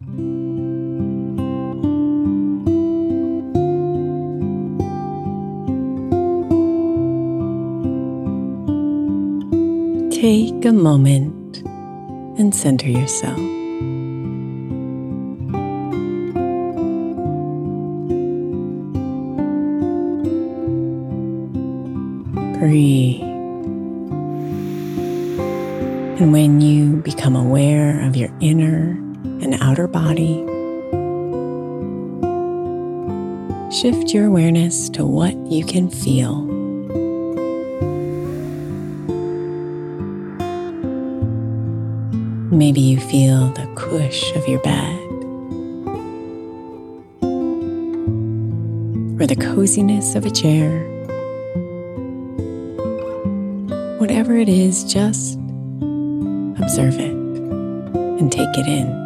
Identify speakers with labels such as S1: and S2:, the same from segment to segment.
S1: Take a moment and center yourself. Breathe. And when you become aware of your inner shift your awareness to what you can feel. Maybe you feel the cush of your bed or the coziness of a chair. Whatever it is, just observe it and take it in.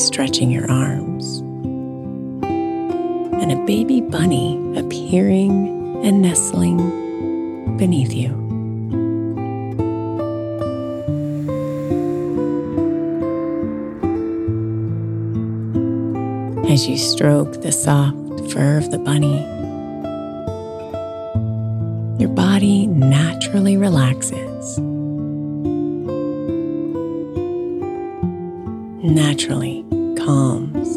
S1: Imagine outstretching your arms and a baby bunny appearing and nestling beneath you. As you stroke the soft fur of the bunny, your body naturally relaxes. Naturally calms.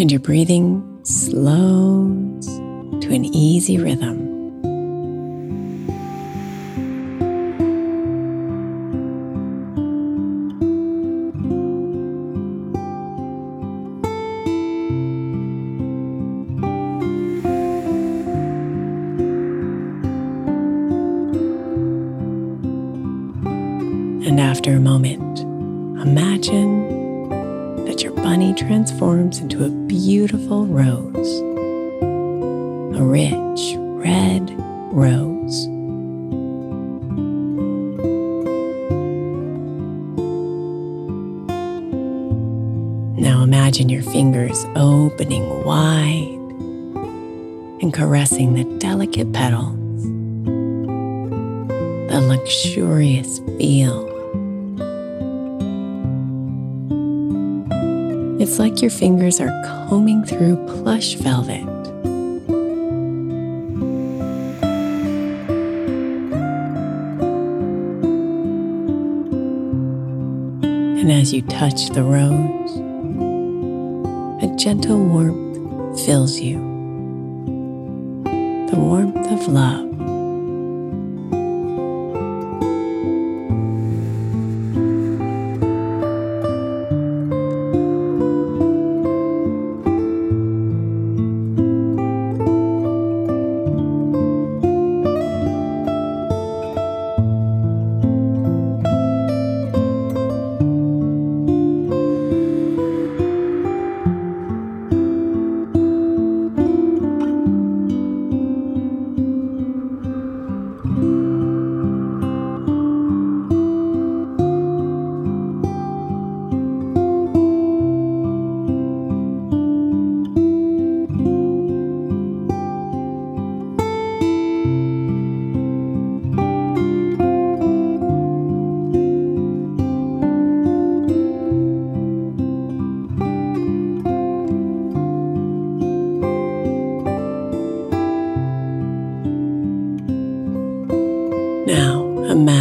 S1: And your breathing slows to an easy rhythm. After a moment, imagine that your bunny transforms into a beautiful rose, a rich red rose. Now imagine your fingers opening wide and caressing the delicate petals, the luxurious feel It's like your fingers are combing through plush velvet. And as you touch the rose, a gentle warmth fills you. The warmth of love.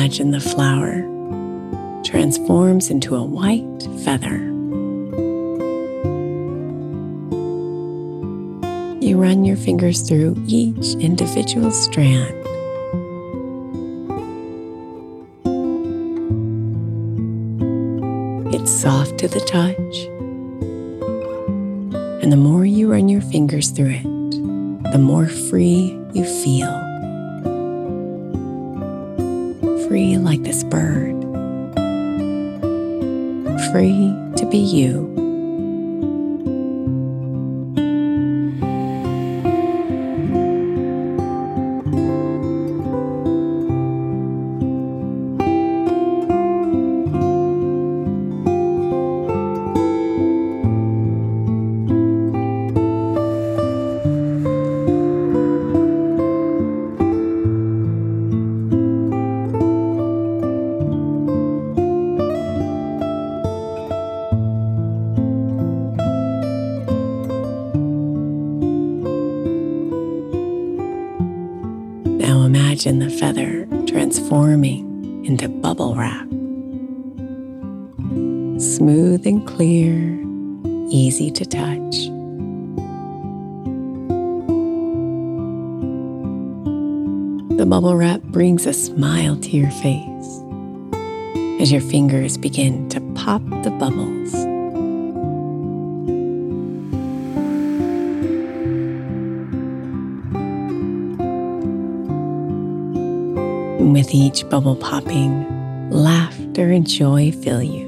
S1: Imagine the flower transforms into a white feather. You run your fingers through each individual strand. It's soft to the touch. And the more you run your fingers through it, the more free you feel. Free like this bird. Free to be you. Imagine the feather transforming into bubble wrap. Smooth and clear, easy to touch. The bubble wrap brings a smile to your face as your fingers begin to pop the bubbles. With each bubble popping, laughter and joy fill you.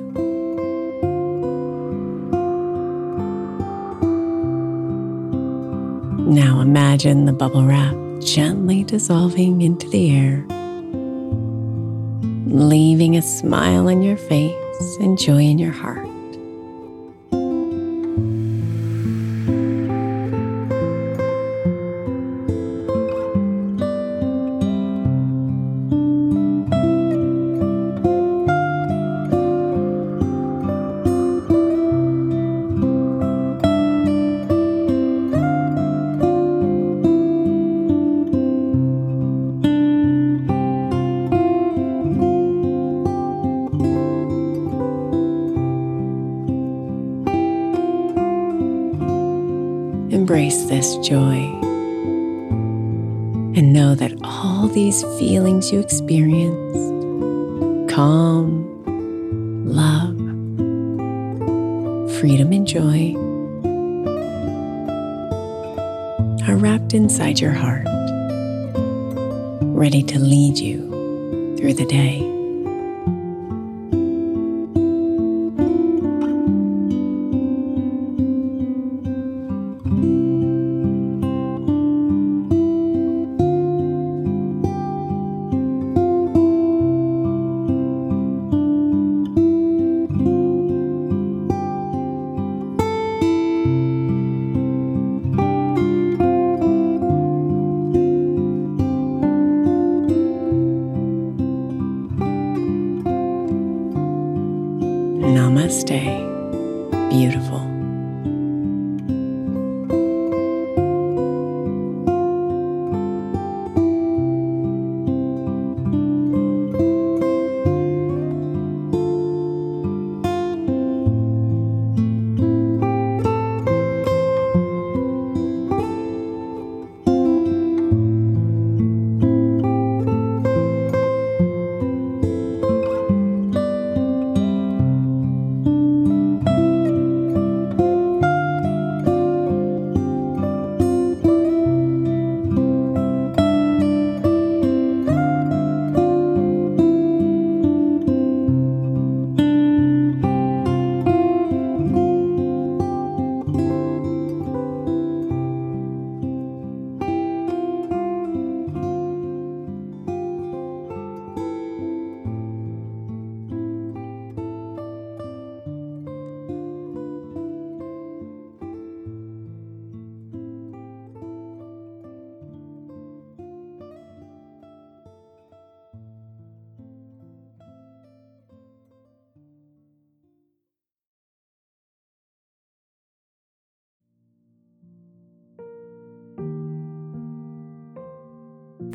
S1: Now imagine the bubble wrap gently dissolving into the air, leaving a smile on your face and joy in your heart. Embrace this joy and know that all these feelings you experienced calm, love, freedom, and joy are wrapped inside your heart, ready to lead you through the day.